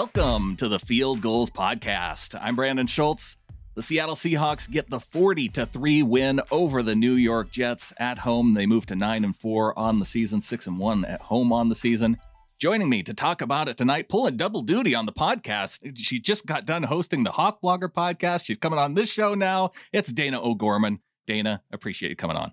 Welcome to the Field Gulls Podcast. I'm Brandon Schultz. The Seattle Seahawks get the 40 to 3 win over the New York Jets at home. They move to 9 and 4 on the season, 6 and 1 at home on the season. Joining me to talk about it tonight, pulling double duty on the podcast. She just got done hosting the Hawk Blogger podcast. She's coming on this show now. It's Dayna O'Gorman. Dayna, appreciate you coming on.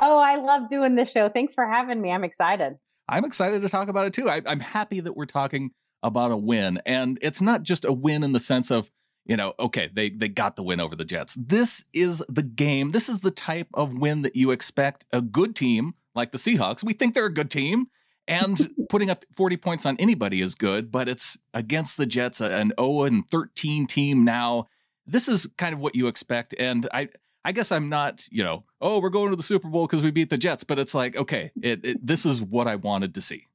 Oh, I love doing this show. Thanks for having me. I'm excited. I'm excited to talk about it too. I, I'm happy that we're talking about a win. And it's not just a win in the sense of, you know, okay, they they got the win over the Jets. This is the game. This is the type of win that you expect a good team like the Seahawks. We think they're a good team. And putting up 40 points on anybody is good, but it's against the Jets, an 0 and 13 team now. This is kind of what you expect. And I I guess I'm not, you know, oh, we're going to the Super Bowl because we beat the Jets, but it's like, okay, it, it, this is what I wanted to see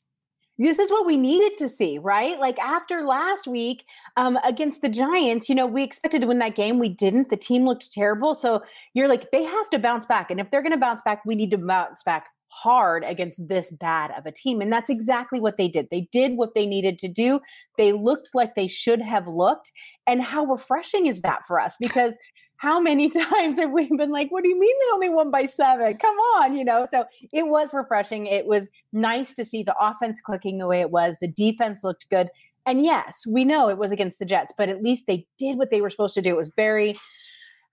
this is what we needed to see, right? Like after last week um, against the Giants, you know, we expected to win that game. We didn't. The team looked terrible. So you're like, they have to bounce back. And if they're going to bounce back, we need to bounce back hard against this bad of a team. And that's exactly what they did. They did what they needed to do. They looked like they should have looked. And how refreshing is that for us? Because how many times have we been like, what do you mean they only won by seven? Come on, you know? So it was refreshing. It was nice to see the offense clicking the way it was. The defense looked good. And yes, we know it was against the Jets, but at least they did what they were supposed to do. It was very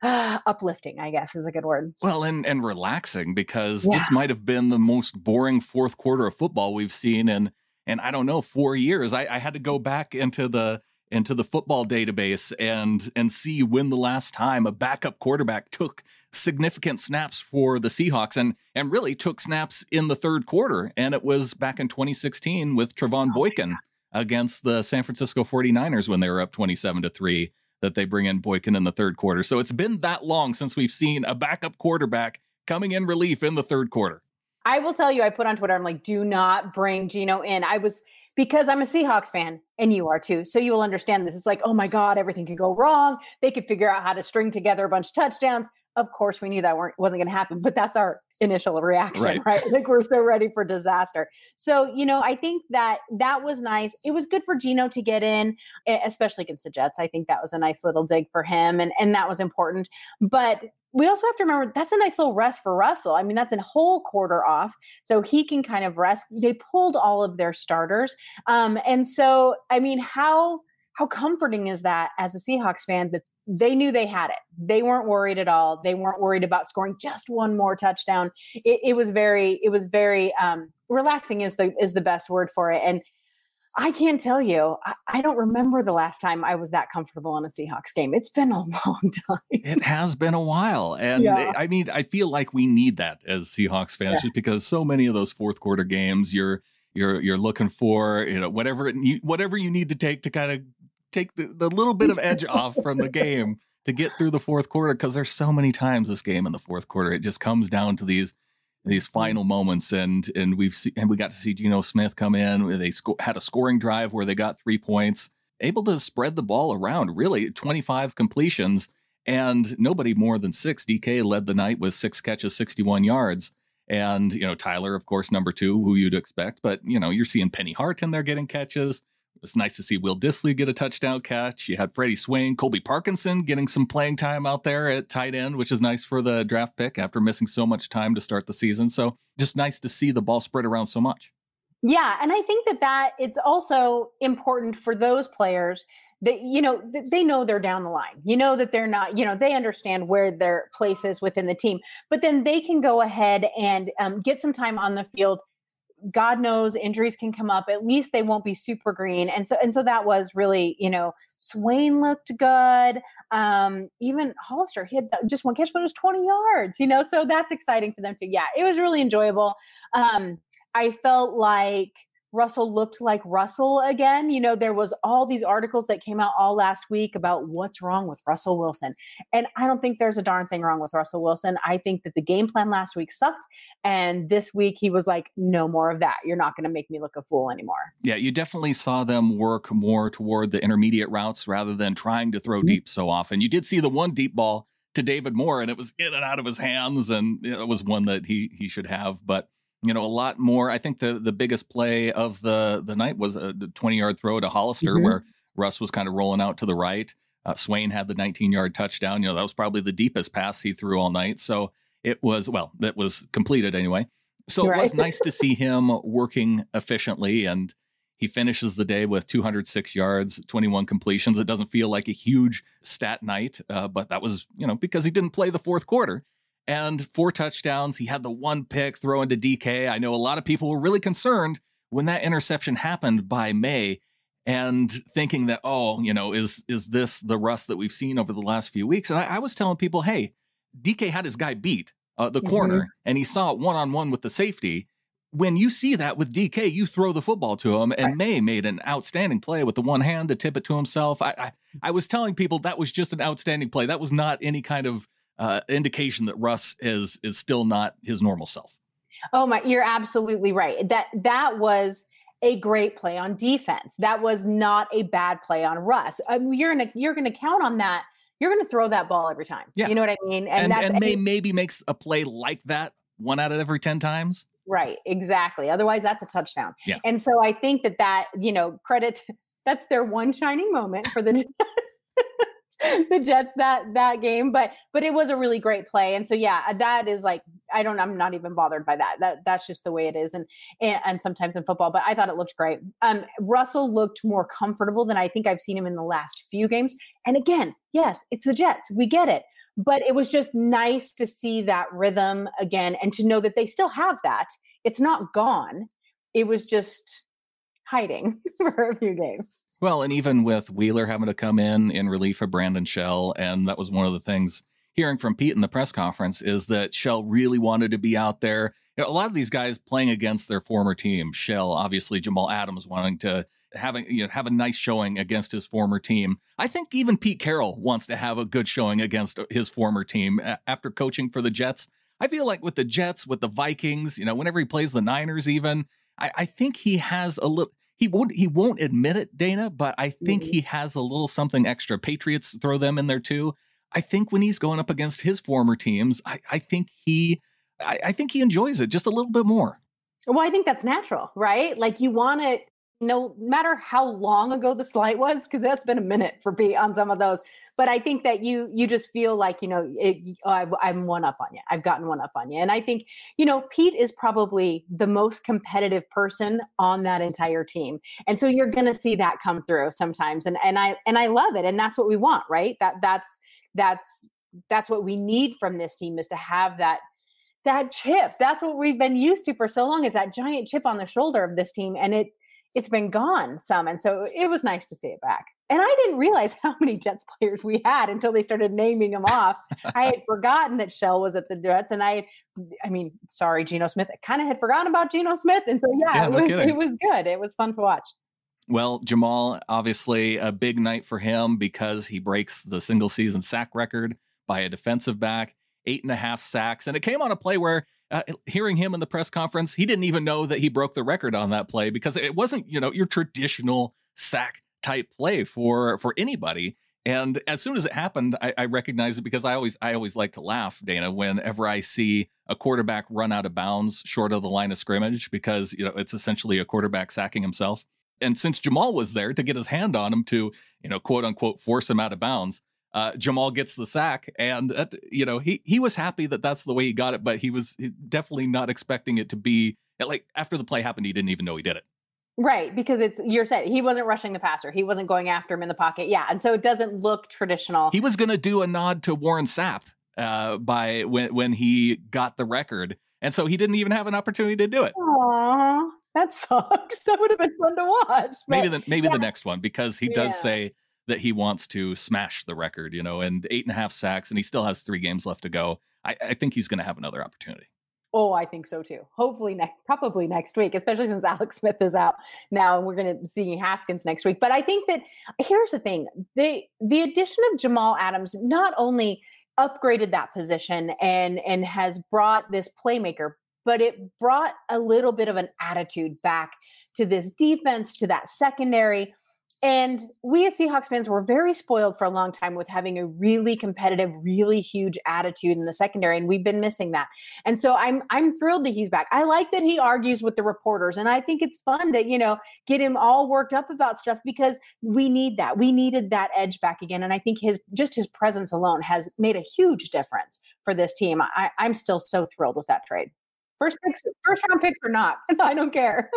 uh, uplifting, I guess is a good word. Well, and and relaxing because yeah. this might have been the most boring fourth quarter of football we've seen in and I don't know four years. I, I had to go back into the into the football database and and see when the last time a backup quarterback took significant snaps for the Seahawks and and really took snaps in the third quarter and it was back in 2016 with Trevone oh Boykin against the San Francisco 49ers when they were up 27 to 3 that they bring in Boykin in the third quarter. So it's been that long since we've seen a backup quarterback coming in relief in the third quarter. I will tell you I put on Twitter I'm like do not bring Geno in. I was because I'm a Seahawks fan and you are too. So you will understand this. It's like, oh my God, everything could go wrong. They could figure out how to string together a bunch of touchdowns. Of course, we knew that wasn't going to happen, but that's our initial reaction, right. right? Like we're so ready for disaster. So, you know, I think that that was nice. It was good for Geno to get in, especially against the Jets. I think that was a nice little dig for him, and and that was important. But we also have to remember that's a nice little rest for Russell. I mean, that's a whole quarter off, so he can kind of rest. They pulled all of their starters, um, and so I mean, how how comforting is that as a Seahawks fan that they knew they had it. They weren't worried at all. They weren't worried about scoring just one more touchdown. It, it was very, it was very um, relaxing. Is the is the best word for it, and I can't tell you. I, I, don't remember the last time I was that comfortable in a Seahawks game. It's been a long time. It has been a while. And yeah. I mean, I feel like we need that as Seahawks fans yeah. just because so many of those fourth quarter games you're you're you're looking for, you know, whatever you, whatever you need to take to kind of take the, the little bit of edge off from the game to get through the fourth quarter because there's so many times this game in the fourth quarter it just comes down to these these mm. final moments and and we've seen and we got to see Geno Smith come in they sco- had a scoring drive where they got 3 points able to spread the ball around really 25 completions and nobody more than 6 DK led the night with 6 catches 61 yards and you know Tyler of course number 2 who you'd expect but you know you're seeing Penny Hart in there getting catches it's nice to see Will Dissly get a touchdown catch. You had Freddie Swain, Colby Parkinson getting some playing time out there at tight end, which is nice for the draft pick after missing so much time to start the season. So just nice to see the ball spread around so much. Yeah, and I think that that it's also important for those players that you know they know they're down the line. You know that they're not. You know they understand where their place is within the team, but then they can go ahead and um, get some time on the field God knows injuries can come up. At least they won't be super green. And so and so that was really, you know, Swain looked good. Um, even Hollister, he had just one catch, but it was 20 yards, you know, so that's exciting for them too. Yeah, it was really enjoyable. Um, I felt like Russell looked like Russell again. You know, there was all these articles that came out all last week about what's wrong with Russell Wilson. And I don't think there's a darn thing wrong with Russell Wilson. I think that the game plan last week sucked. And this week he was like, no more of that. You're not going to make me look a fool anymore. Yeah, you definitely saw them work more toward the intermediate routes rather than trying to throw mm-hmm. deep so often. You did see the one deep ball to David Moore and it was in and out of his hands and it was one that he he should have, but you know, a lot more. I think the the biggest play of the the night was a 20 yard throw to Hollister mm-hmm. where Russ was kind of rolling out to the right. Uh, Swain had the 19 yard touchdown. You know, that was probably the deepest pass he threw all night. So it was, well, that was completed anyway. So right. it was nice to see him working efficiently and he finishes the day with 206 yards, 21 completions. It doesn't feel like a huge stat night, uh, but that was, you know, because he didn't play the fourth quarter and four touchdowns. He had the one pick throw into DK. I know a lot of people were really concerned when that interception happened by Maye and thinking that, oh, you know, is is this the Russ that we've seen over the last few weeks? And I, I was telling people, hey, DK had his guy beat uh, the mm-hmm. corner and he saw it one on one with the safety. When you see that with DK, you throw the football to him, and right. Maye made an outstanding play with the one hand to tip it to himself. I, I, I was telling people that was just an outstanding play. That was not any kind of uh, indication that Russ is is still not his normal self. Oh my, you're absolutely right. That that was a great play on defense. That was not a bad play on Russ. I mean, you're gonna you're gonna count on that. You're gonna throw that ball every time. Yeah. You know what I mean? And, and, and Maye maybe makes a play like that one out of every ten times. Right. Exactly. Otherwise, that's a touchdown. Yeah. And so I think that that you know credit. That's their one shining moment for the the Jets that that game, but but it was a really great play, and so yeah, that is like I don't I'm not even bothered by that. That that's just the way it is, and and, and sometimes in football, but I thought it looked great. Um, Russell looked more comfortable than I think I've seen him in the last few games, and again, yes, it's the Jets, we get it, but it was just nice to see that rhythm again, and to know that they still have that. It's not gone. It was just hiding for a few games. Well, and even with Wheeler having to come in in relief of Brandon Shell, and that was one of the things hearing from Pete in the press conference is that Shell really wanted to be out there. You know, a lot of these guys playing against their former team. Shell, obviously, Jamal Adams wanting to having you know have a nice showing against his former team. I think even Pete Carroll wants to have a good showing against his former team after coaching for the Jets. I feel like with the Jets, with the Vikings, you know, whenever he plays the Niners, even I, I think he has a little he won't he won't admit it, Dayna, but I think mm-hmm. he has a little something extra. Patriots throw them in there too. I think when he's going up against his former teams, I, I think he I, I think he enjoys it just a little bit more. Well, I think that's natural, right? Like you want to no matter how long ago the slight was, because that's been a minute for Pete on some of those. But I think that you you just feel like you know it, I, I'm one up on you. I've gotten one up on you, and I think you know Pete is probably the most competitive person on that entire team, and so you're to see that come through sometimes. And and I and I love it, and that's what we want, right? That that's that's that's what we need from this team is to have that that chip. That's what we've been used to for so long is that giant chip on the shoulder of this team, and it it's been gone some. And so it was nice to see it back. And I didn't realize how many Jets players we had until they started naming them off. I had forgotten that Shell was at the Jets, and I, I mean, sorry, Geno Smith. I kind of had forgotten about Geno Smith, and so yeah, yeah it no was kidding. it was good. It was fun to watch. Well, Jamal, obviously a big night for him because he breaks the single season sack record by a defensive back, eight and a half sacks, and it came on a play where uh, hearing him in the press conference, he didn't even know that he broke the record on that play because it wasn't, you know, your traditional sack type play for for anybody. And as soon as it happened, I, I recognized it because I always I always like to laugh, Dayna, whenever I see a quarterback run out of bounds short of the line of scrimmage because you know it's essentially a quarterback sacking himself. And since Jamal was there to get his hand on him to, you know, quote unquote force him out of bounds, uh, Jamal gets the sack, and uh, you know he he was happy that that's the way he got it, but he was definitely not expecting it to be like after the play happened, he didn't even know he did it. Right, because it's you're saying he wasn't rushing the passer, he wasn't going after him in the pocket, yeah, and so it doesn't look traditional. He was going to do a nod to Warren Sapp uh, by when when he got the record, and so he didn't even have an opportunity to do it. Aww, that sucks. That would have been fun to watch. maybe the maybe yeah. the next one because he does yeah. say that he wants to smash the record, you know, and eight and a half sacks, and he still has three games left to go. I, I think he's going to have another opportunity. Oh, I think so too. Hopefully next, probably next week, especially since Alex Smith is out now, and we're going to see Haskins next week. But I think that here's the thing: the the addition of Jamal Adams not only upgraded that position and and has brought this playmaker, but it brought a little bit of an attitude back to this defense, to that secondary. And we as Seahawks fans were very spoiled for a long time with having a really competitive, really huge attitude in the secondary, and we've been missing that. And so I'm I'm thrilled that he's back. I like that he argues with the reporters, and I think it's fun to you know get him all worked up about stuff because we need that. We needed that edge back again, and I think his just his presence alone has made a huge difference for this team. I, I'm still so thrilled with that trade. First picks, first round picks or not, I don't care.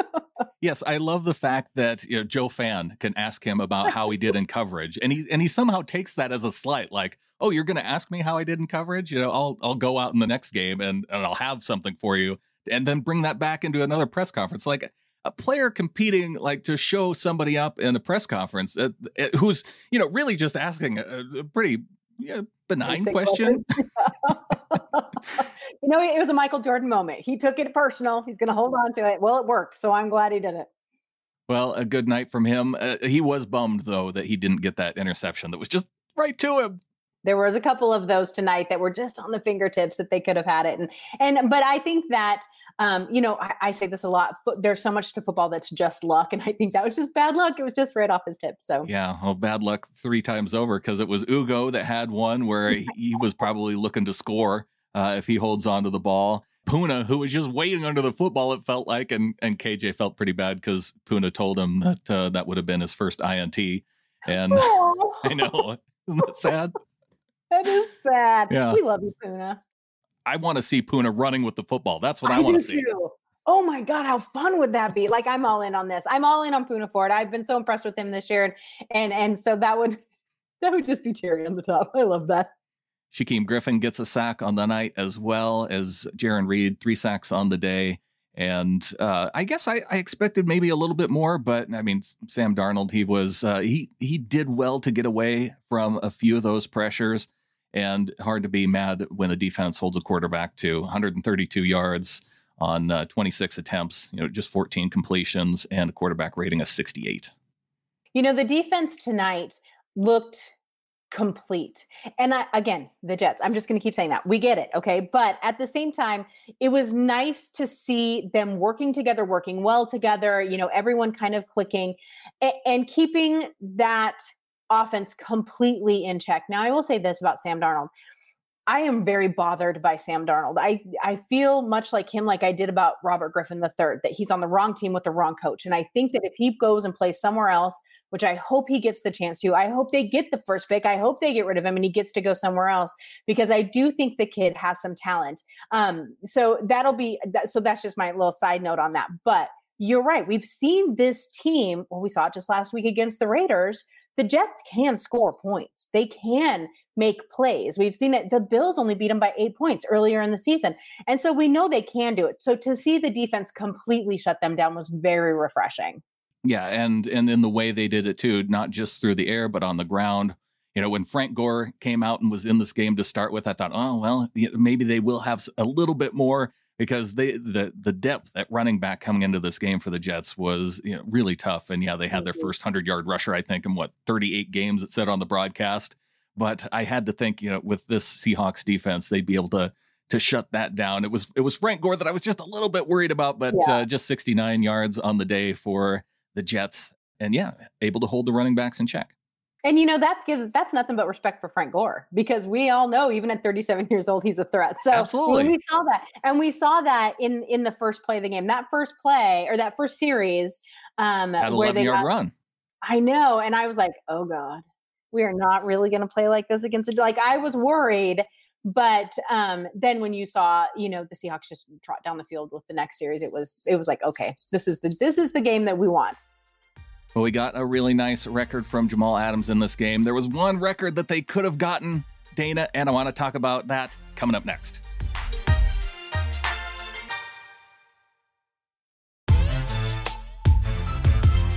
yes, I love the fact that you know, Joe Fan can ask him about how he did in coverage, and he and he somehow takes that as a slight, like, "Oh, you're going to ask me how I did in coverage? You know, I'll I'll go out in the next game and and I'll have something for you, and then bring that back into another press conference." Like a player competing, like to show somebody up in a press conference, uh, uh, who's you know really just asking a, a pretty yeah, benign question. you know, it was a Michael Jordan moment. He took it personal. He's going to hold on to it. Well, it worked. So I'm glad he did it. Well, a good night from him. Uh, he was bummed, though, that he didn't get that interception that was just right to him. There was a couple of those tonight that were just on the fingertips that they could have had it, and and but I think that um, you know I, I say this a lot. There's so much to football that's just luck, and I think that was just bad luck. It was just right off his tip. So yeah, well, bad luck three times over because it was Ugo that had one where he was probably looking to score uh, if he holds on to the ball. Poona, who was just waiting under the football, it felt like, and and KJ felt pretty bad because Poona told him that uh, that would have been his first INT, and I know, isn't that sad? That is sad. Yeah. we love you, Poona. I want to see Poona running with the football. That's what I, I want to see. Too. Oh my God, how fun would that be? Like I'm all in on this. I'm all in on Poona Ford. I've been so impressed with him this year, and and and so that would that would just be cherry on the top. I love that. Shaquem Griffin gets a sack on the night as well as Jarran Reed, three sacks on the day. And uh, I guess I, I, expected maybe a little bit more, but I mean, Sam Darnold, he was uh, he he did well to get away from a few of those pressures, and hard to be mad when the defense holds a quarterback to 132 yards on uh, 26 attempts, you know, just 14 completions and a quarterback rating of 68. You know, the defense tonight looked complete. And I, again, the Jets, I'm just going to keep saying that. We get it. Okay. But at the same time, it was nice to see them working together, working well together, you know, everyone kind of clicking and keeping that offense completely in check. Now, I will say this about Sam Darnold. I am very bothered by Sam Darnold. I I feel much like him, like I did about Robert Griffin III, that he's on the wrong team with the wrong coach. And I think that if he goes and plays somewhere else, which I hope he gets the chance to, I hope they get the first pick. I hope they get rid of him and he gets to go somewhere else because I do think the kid has some talent. Um, so that'll be that, so that's just my little side note on that. But you're right. We've seen this team. Well, we saw it just last week against the Raiders the Jets can score points. They can make plays. We've seen it. The Bills only beat them by eight points earlier in the season. And so we know they can do it. So to see the defense completely shut them down was very refreshing. Yeah, and and in the way they did it too, not just through the air, but on the ground. You know, when Frank Gore came out and was in this game to start with, I thought, oh well, maybe they will have a little bit more because they the the depth at running back coming into this game for the Jets was you know, really tough. And yeah, they had their mm-hmm. first hundred yard rusher, I think, in what 38 games. It said on the broadcast. But I had to think, you know, with this Seahawks defense, they'd be able to to shut that down. It was it was Frank Gore that I was just a little bit worried about, but yeah. uh, just 69 yards on the day for the Jets, and yeah, able to hold the running backs in check. And you know that's gives that's nothing but respect for Frank Gore because we all know even at 37 years old he's a threat. So Absolutely. we saw that, and we saw that in in the first play of the game. That first play or that first series, um, that 11 yard got, run. I know, and I was like, oh god, we are not really going to play like this against it. Like I was worried, but um, then when you saw, you know, the Seahawks just trot down the field with the next series, it was it was like, okay, this is the this is the game that we want. Well, we got a really nice record from Jamal Adams in this game. There was one record that they could have gotten, Dayna, and I want to talk about that coming up next.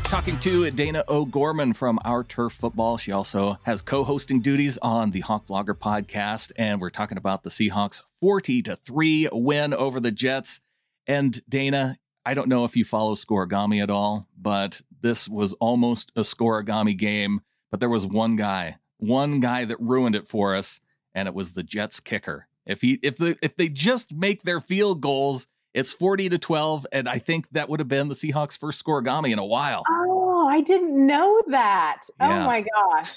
talking to Dayna O'Gorman from Our Turf Football. She also has co-hosting duties on the Hawk Blogger podcast, and we're talking about the Seahawks 40 to 3 win over the Jets. And Dayna, I don't know if you follow scorigami at all, but this was almost a scorigami game. But there was one guy, one guy that ruined it for us, and it was the Jets kicker. If he if the if they just make their field goals, it's 40 to 12, and I think that would have been the Seahawks' first scorigami in a while. Oh, I didn't know that. Oh Yeah. Oh my gosh.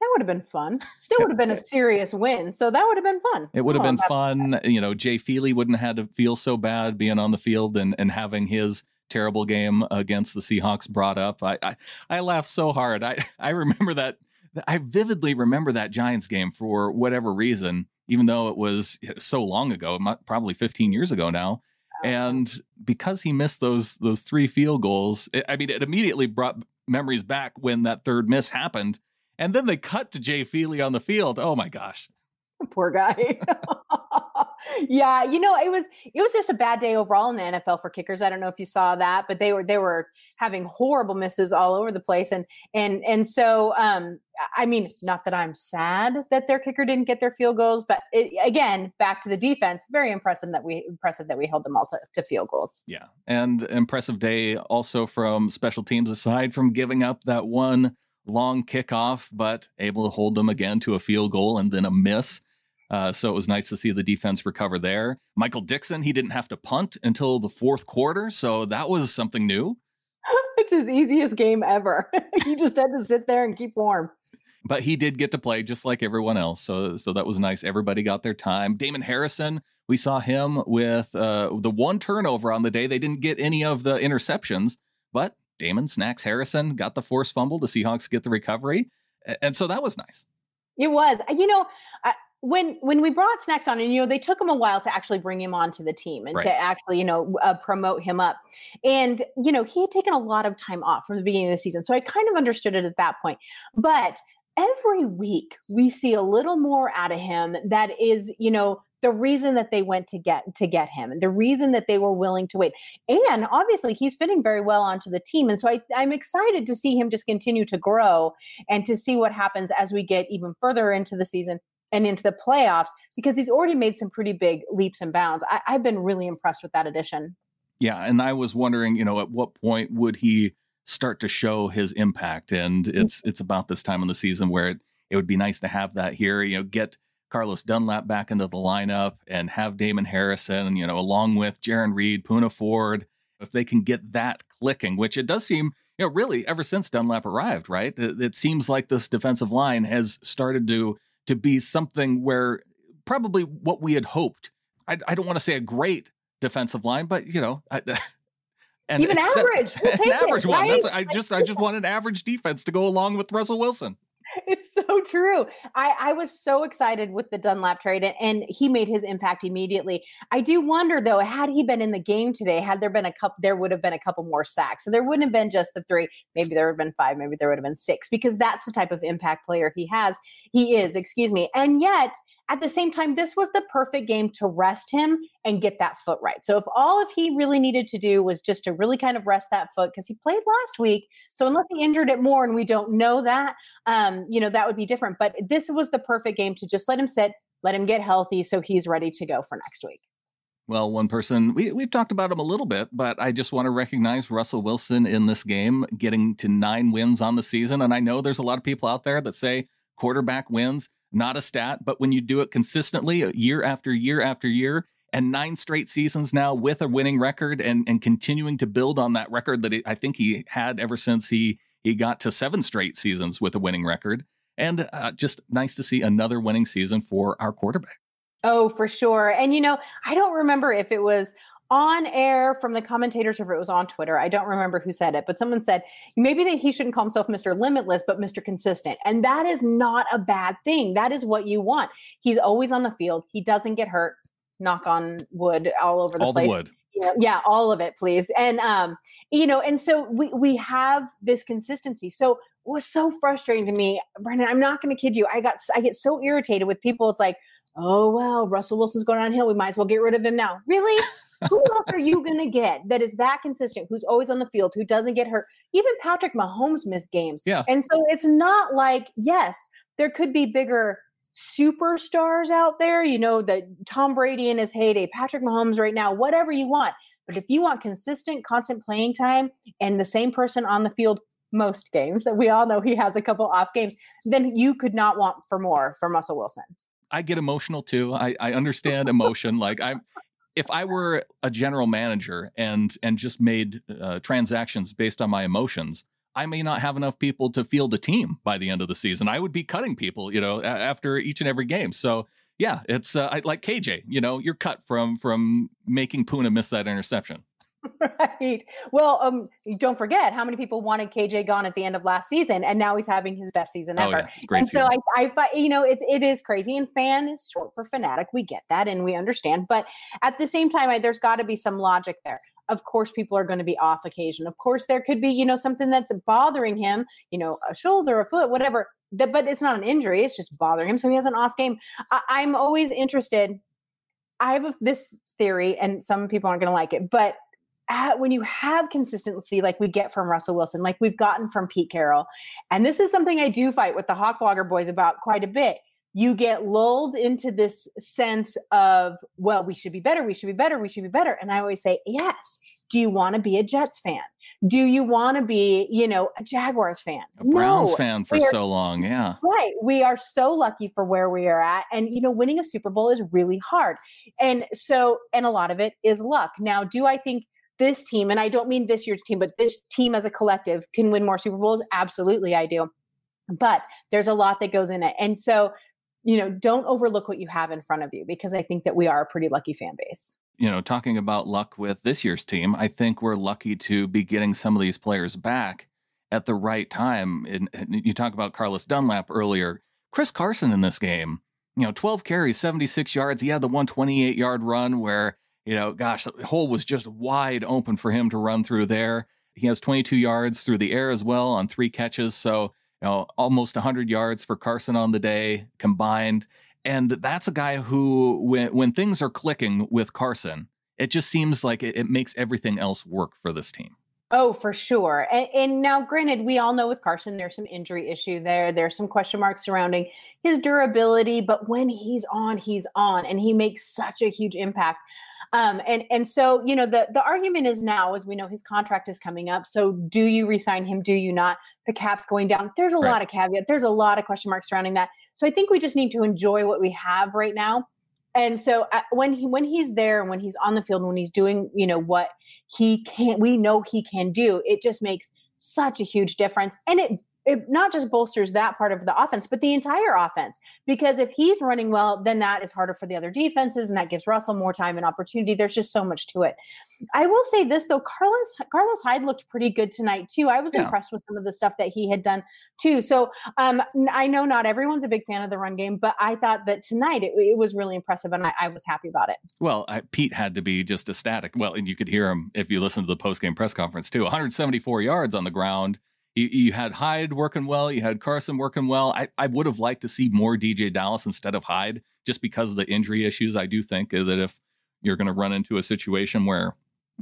That would have been fun. Still would have been a serious win. So that would have been fun. It would have Oh, been that- fun. You know, Jay Feely wouldn't have had to feel so bad being on the field and, and having his terrible game against the Seahawks brought up. I, I, I laughed so hard. I, I remember that. I vividly remember that Giants game for whatever reason, even though it was so long ago, probably 15 years ago now. Oh. And because he missed those those three field goals, it, I mean, it immediately brought memories back when that third miss happened. And then they cut to Jay Feely on the field. Oh my gosh. Poor guy. yeah, you know, it was it was just a bad day overall in the NFL for kickers. I don't know if you saw that, but they were they were having horrible misses all over the place, and and and so um, I mean, not that I'm sad that their kicker didn't get their field goals, but it, again, back to the defense. Very impressive that we impressive that we held them all to, to field goals. Yeah. And impressive day also from special teams, aside from giving up that one long kickoff, but able to hold them again to a field goal and then a miss. Uh, so it was nice to see the defense recover there. Michael Dickson, he didn't have to punt until the fourth quarter. So that was something new. it's his easiest game ever. he just had to sit there and keep warm. but he did get to play just like everyone else. So so that was nice. Everybody got their time. Damon Harrison, we saw him with uh, the one turnover on the day. They didn't get any of the interceptions, but Damon snacks Harrison, got the forced fumble. The Seahawks get the recovery, and so that was nice. It was, you know, I, when when we brought Snacks on, and you know, they took him a while to actually bring him onto the team and Right. to actually, you know, uh, promote him up. And you know, he had taken a lot of time off from the beginning of the season, so I kind of understood it at that point. But every week we see a little more out of him that is, you know. The reason that they went to get to get him, and the reason that they were willing to wait, and obviously he's fitting very well onto the team, and so I, I'm excited to see him just continue to grow and to see what happens as we get even further into the season and into the playoffs because he's already made some pretty big leaps and bounds. I, I've been really impressed with that addition. Yeah, and I was wondering, you know, at what point would he start to show his impact? And mm. it's it's about this time in the season where it, it would be nice to have that here. You know, get Carlos Dunlap back into the lineup and have Damon Harrison, you know, along with Jarran Reed, Poona Ford, if they can get that clicking, which it does seem, you know, really ever since Dunlap arrived, right? It, it seems like this defensive line has started to to be something where probably what we had hoped. I, I don't want to say a great defensive line, but you know, I, and Even accept- average. We'll an take it, average one. right? That's I just I just want an average defense to go along with Russell Wilson. It's so true. I, I was so excited with the Dunlap trade, and, and he made his impact immediately. I do wonder though, had he been in the game today, had there been a couple, there would have been a couple more sacks. So there wouldn't have been just the three. Maybe there would have been five. Maybe there would have been six because that's the type of impact player he has. He is. Excuse me. And yet, at the same time, this was the perfect game to rest him and get that foot right. So if all if he really needed to do was just to really kind of rest that foot because he played last week. So unless he injured it more and we don't know that, um, you know, that would be different. But this was the perfect game to just let him sit, let him get healthy so he's ready to go for next week. Well, one person we we've talked about him a little bit, but I just want to recognize Russell Wilson in this game, getting to nine wins on the season. And I know there's a lot of people out there that say quarterback wins not a stat, but when you do it consistently, uh, year after year after year, and nine straight seasons now with a winning record, and and continuing to build on that record that I think he had ever since he he got to seven straight seasons with a winning record, and uh, just nice to see another winning season for our quarterback. Oh, for sure. And you know, I don't remember if it was on air from the commentators or if it was on Twitter. I don't remember who said it, but someone said maybe that he shouldn't call himself Mr. Limitless, but Mr. Consistent. And that is not a bad thing. That is what you want. He's always on the field. He doesn't get hurt. Knock on wood all over the All place. the wood. know, yeah, all of it, please. And um, you know, and so we we have this consistency. So it was so frustrating to me, Brendan. I'm not going to kid you. I got I get so irritated with people. It's like, oh well, Russell Wilson's going downhill. We might as well get rid of him now. Really? Who else are you going to get that is that consistent, who's always on the field, who doesn't get hurt? Even Patrick Mahomes missed games. Yeah. And so it's not like, yes, there could be bigger superstars out there, you know, the Tom Brady in his heyday, Patrick Mahomes right now, whatever you want. But if you want consistent, constant playing time and the same person on the field most games, that we all know he has a couple off games, then you could not want for more for Russell Wilson. I get emotional too. I, I understand emotion. like I'm, if I were a general manager and and just made uh, transactions based on my emotions, I may not have enough people to field a team by the end of the season. I would be cutting people, you know, after each and every game. So yeah, it's uh, like KJ. You know, you're cut from from making Poona miss that interception. Right. Well, um, don't forget how many people wanted KJ gone at the end of last season, and now he's having his best season oh, ever. Yeah. Great and season. so I, I, you know, it, it is crazy. And fan is short for fanatic. We get that, and we understand. But at the same time, I, there's got to be some logic there. Of course, people are going to be off occasion. Of course, there could be, you know, something that's bothering him. You know, a shoulder, a foot, whatever. That, but it's not an injury. It's just bothering him. So he has an off game. I, I'm always interested. I have this theory, and some people aren't going to like it, but at, when you have consistency like we get from Russell Wilson, like we've gotten from Pete Carroll, and this is something I do fight with the Hawk Blogger boys about quite a bit. You get lulled into this sense of, well, we should be better, we should be better, we should be better. And I always say, yes. Do you want to be a Jets fan? Do you want to be, you know, a Jaguars fan? A Browns no. fan for are, so long, yeah. Right. We are so lucky for where we are at. And, you know, winning a Super Bowl is really hard. And so, and a lot of it is luck. Now, do I think this team, and I don't mean this year's team, but this team as a collective can win more Super Bowls? Absolutely, I do. But there's a lot that goes in it. And so, you know, don't overlook what you have in front of you because I think that we are a pretty lucky fan base. You know, talking about luck with this year's team, I think we're lucky to be getting some of these players back at the right time. And, you talk about Carlos Dunlap earlier. Chris Carson in this game, you know, 12 carries, 76 yards. He had the 128 yard run where you know, gosh, the hole was just wide open for him to run through there. He has 22 yards through the air as well on three catches. So, you know, almost 100 yards for Carson on the day combined. And that's a guy who, when, when things are clicking with Carson, it just seems like it, it makes everything else work for this team. Oh, for sure. And, and, now, granted, we all know with Carson, there's some injury issue there. There's some question marks surrounding his durability, but when he's on, he's on, and he makes such a huge impact. Um, and and so you know the the argument is now, as we know, his contract is coming up. So do you resign him? Do you not? The cap's going down. There's a right. lot of caveat. There's a lot of question marks surrounding that. So I think we just need to enjoy what we have right now. And so uh, when he when he's there and when he's on the field, when he's doing you know what he can, we know he can do. It just makes such a huge difference, and it it not just bolsters that part of the offense, but the entire offense. Because if he's running well, then that is harder for the other defenses, and that gives Russell more time and opportunity. There's just so much to it. I will say this though, Carlos Carlos Hyde looked pretty good tonight too. I was yeah. impressed with some of the stuff that he had done too. So um, I know not everyone's a big fan of the run game, but I thought that tonight it, it was really impressive, and I, I, was happy about it. Well, I, Pete had to be just ecstatic. Well, and you could hear him if you listen to the post game press conference too. 174 yards on the ground you, you had Hyde working well, you had Carson working well. I, I would have liked to see more DeeJay Dallas instead of Hyde just because of the injury issues. I do think that if you're going to run into a situation where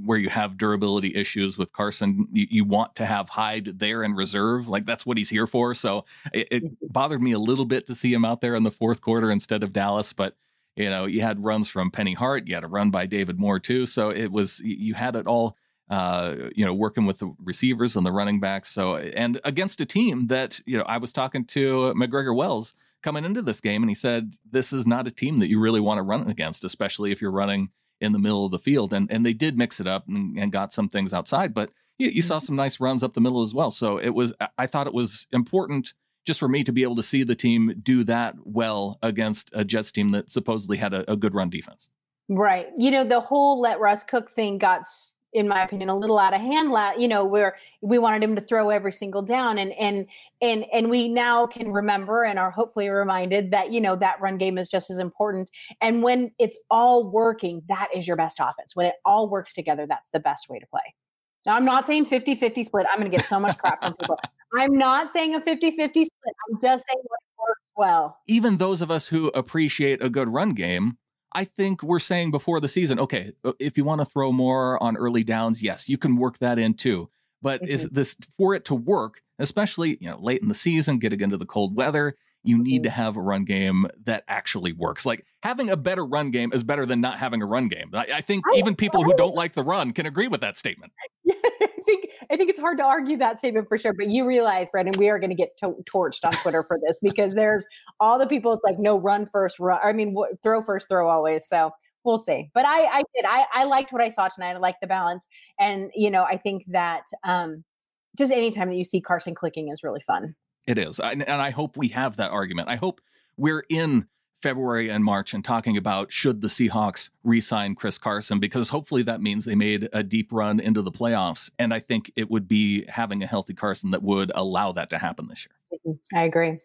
where you have durability issues with Carson, you, you, want to have Hyde there in reserve. Like that's what he's here for. So it, it, mm-hmm. bothered me a little bit to see him out there in the fourth quarter instead of Dallas. But you know, you had runs from Penny Hart, you had a run by David Moore too. So it was you had it all uh, you know, working with the receivers and the running backs. So, and against a team that, you know, I was talking to McGregor Wells coming into this game, and he said, this is not a team that you really want to run against, especially if you're running in the middle of the field. And, and they did mix it up and, and got some things outside, but you, you saw mm-hmm. some nice runs up the middle as well. So it was, I thought it was important just for me to be able to see the team do that well against a Jets team that supposedly had a, a good run defense. Right. You know, the whole let Russ cook thing got in my opinion, a little out of hand. You know, where we wanted him to throw every single down, and and and and we now can remember and are hopefully reminded that you know that run game is just as important. And when it's all working, that is your best offense. When it all works together, that's the best way to play. Now, I'm not saying 50 50 split. I'm going to get so much crap from people. I'm not saying a 50 50 split. I'm just saying what works well. Even those of us who appreciate a good run game I think we're saying before the season, okay, uh, if you want to throw more on early downs, yes, you can work that in too. But mm-hmm. is this for it to work, especially you know late in the season, getting into the cold weather? You need mm-hmm. to have a run game that actually works. Like having a better run game is better than not having a run game. I, I think I, even people who don't like the run can agree with that statement. I think I think it's hard to argue that statement for sure. But you realize, Brendan, we are going to get to- torched on Twitter for this because there's all the people. It's like no run first, run. I mean, throw first, throw always. So we'll see. But I, I did. I, I liked what I saw tonight. I liked the balance, and you know, I think that um, just anytime that you see Carson clicking is really fun. It is, and I hope we have that argument. I hope we're in February and March and talking about should the Seahawks re-sign Chris Carson because hopefully that means they made a deep run into the playoffs and I think it would be having a healthy Carson that would allow that to happen this year. Mm-hmm. I agree.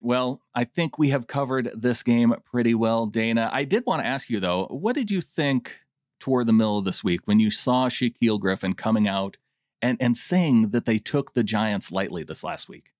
Well, I think we have covered this game pretty well, Dayna. I did want to ask you though, what did you think toward the middle of this week when you saw Shaquill Griffin coming out and and saying that they took the Giants lightly this last week?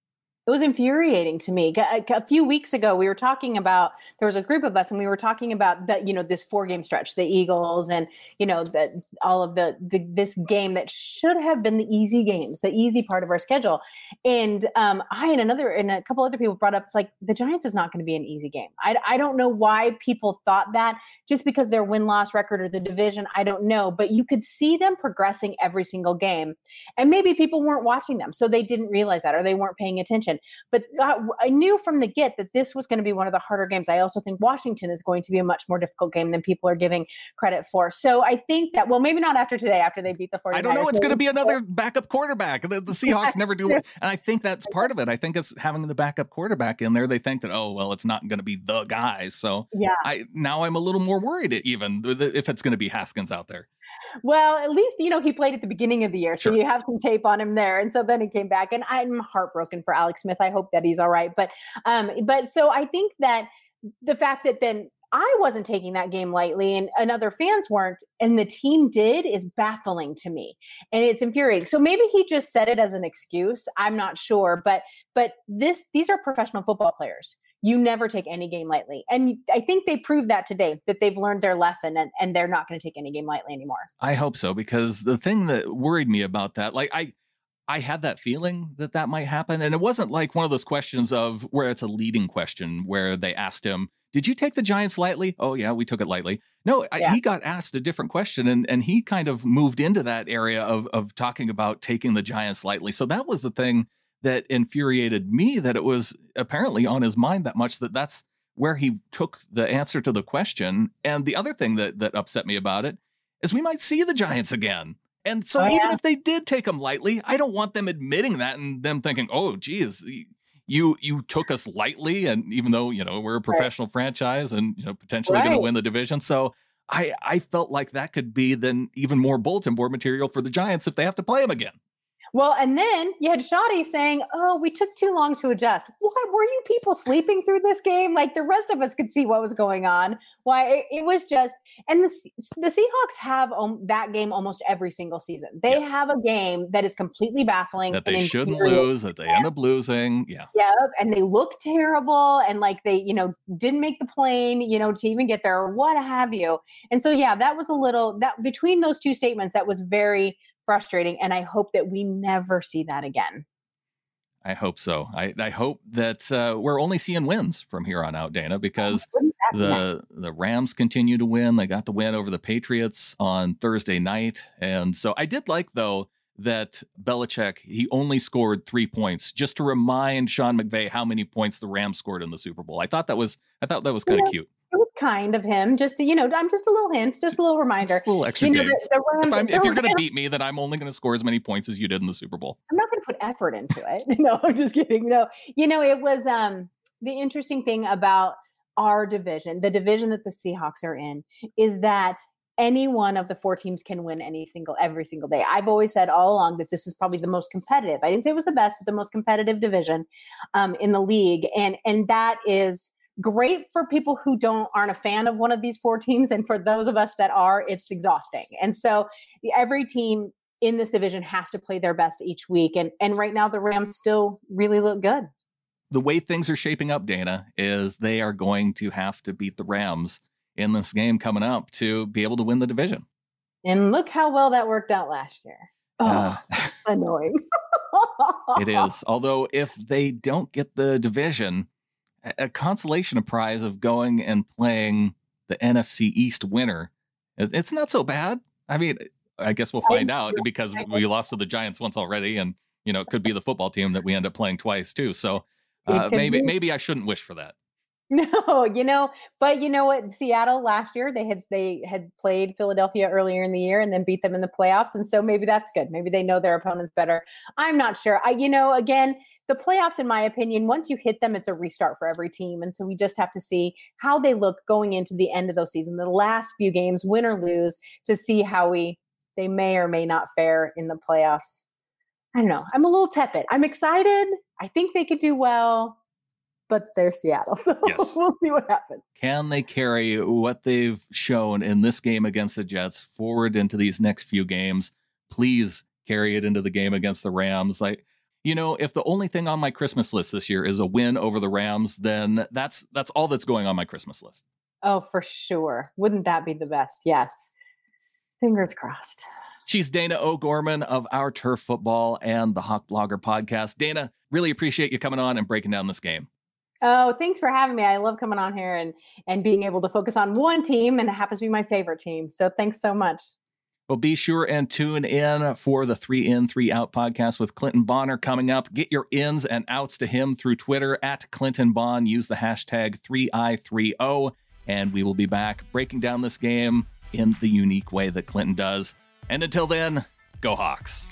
It was infuriating to me. A, few weeks ago, we were talking about there was a group of us, and we were talking about that you know this four game stretch, the Eagles, and you know that all of the, the this game that should have been the easy games, the easy part of our schedule. And um, I and another and a couple other people brought up it's like the Giants is not going to be an easy game. I I don't know why people thought that just because their win loss record or the division. I don't know, but you could see them progressing every single game, and maybe people weren't watching them, so they didn't realize that or they weren't paying attention. But I knew from the get that this was going to be one of the harder games. I also think Washington is going to be a much more difficult game than people are giving credit for. So I think that, well, maybe not after today, after they beat the 49ers. I don't know. It's going to be another backup quarterback. The, the Seahawks never do it. And I think that's part of it. I think it's having the backup quarterback in there. They think that, oh, well, it's not going to be the guy. So yeah. I now I'm a little more worried even if it's going to be Haskins out there. Well, at least you know he played at the beginning of the year, so sure. you have some tape on him there. And so then he came back, and I'm heartbroken for Alex Smith. I hope that he's all right. But um, but so I think that the fact that then I wasn't taking that game lightly and, and other fans weren't, and the team did is baffling to me. And it's infuriating. So maybe he just said it as an excuse. I'm not sure. But but this these are professional football players you never take any game lightly. And I think they proved that today, that they've learned their lesson and, and they're not going to take any game lightly anymore. I hope so, because the thing that worried me about that, like I, I had that feeling that that might happen. And it wasn't like one of those questions of where it's a leading question where they asked him, did you take the Giants lightly? Oh yeah, we took it lightly. No, yeah. I, he got asked a different question, and and he kind of moved into that area of of talking about taking the Giants lightly. So that was the thing that infuriated me that it was apparently on his mind that much that that's where he took the answer to the question. And the other thing that that upset me about it is we might see the Giants again. And so oh, even yeah. if they did take them lightly, I don't want them admitting that and them thinking, "Oh, geez, you you took us lightly." And even though you know we're a professional right. franchise and you know potentially right. going to win the division, so I I felt like that could be then even more bulletin board material for the Giants if they have to play them again. Well, and then you had Schotty saying, "Oh, we took too long to adjust." What were you people sleeping through this game? Like the rest of us could see what was going on. Why it, it was just, and the the Seahawks have um, that game almost every single season. They yeah. have a game that is completely baffling that they shouldn't lose, that they end up losing. Yeah, yeah, and they look terrible, and like they, you know, didn't make the plane, you know, to even get there or what have you. And so, yeah, that was a little that between those two statements, that was very frustrating. And I hope that we never see that again. I hope so. I, I hope that uh, we're only seeing wins from here on out, Dayna, because the the Rams continue to win. They got the win over the Patriots on Thursday night, and so I did like though that Belichick he only scored three points just to remind Sean McVay how many points the Rams scored in the Super Bowl. I thought that was I thought that was kind of yeah. cute kind of him. Just to, you know, I'm just a little hint, just a little reminder. Just a little extra you know, the, the Rams, if, if, you're going to beat me, then I'm only going to score as many points as you did in the Super Bowl. I'm not going to put effort into it. no, I'm just kidding. No, you know, it was um the interesting thing about our division, the division that the Seahawks are in, is that any one of the four teams can win any single every single day. I've always said all along that this is probably the most competitive. I didn't say it was the best, but the most competitive division um, in the league, and and that is great for people who don't aren't a fan of one of these four teams and for those of us that are it's exhausting and so every team in this division has to play their best each week and and right now the rams still really look good the way things are shaping up dayna is they are going to have to beat the rams in this game coming up to be able to win the division. And look how well that worked out last year. Oh, uh, annoying. it is. Although, if they don't get the division, a consolation prize of going and playing the NFC East winner, it's not so bad. I mean, I guess we'll find out because we lost to the Giants once already, and you know, it could be the football team that we end up playing twice too. So uh, maybe be. maybe I shouldn't wish for that. No, you know, but you know what? Seattle last year they had they had played Philadelphia earlier in the year and then beat them in the playoffs, and so maybe that's good. Maybe they know their opponents better. I'm not sure. I, you know, again, the playoffs, in my opinion, once you hit them, it's a restart for every team, and so we just have to see how they look going into the end of those season, the last few games, win or lose, to see how we they may or may not fare in the playoffs. I don't know. I'm a little tepid. I'm excited. I think they could do well but they're Seattle. So yes. we'll see what happens. Can they carry what they've shown in this game against the Jets forward into these next few games? Please carry it into the game against the Rams. Like, you know, if the only thing on my Christmas list this year is a win over the Rams, then that's that's all that's going on my Christmas list. Oh, for sure. Wouldn't that be the best? Yes. Fingers crossed. She's Dayna O'Gorman of Our Turf Football and the Hawkblogger podcast. Dayna, really appreciate you coming on and breaking down this game. Oh, thanks for having me. I love coming on here and and being able to focus on one team, and it happens to be my favorite team. So thanks so much. Well, be sure and tune in for the Three In, Three Out podcast with Clinton Bonner coming up. Get your ins and outs to him through Twitter at Clinton Bond. Use the hashtag 3i30, and we will be back breaking down this game in the unique way that Clinton does. And until then, go Hawks.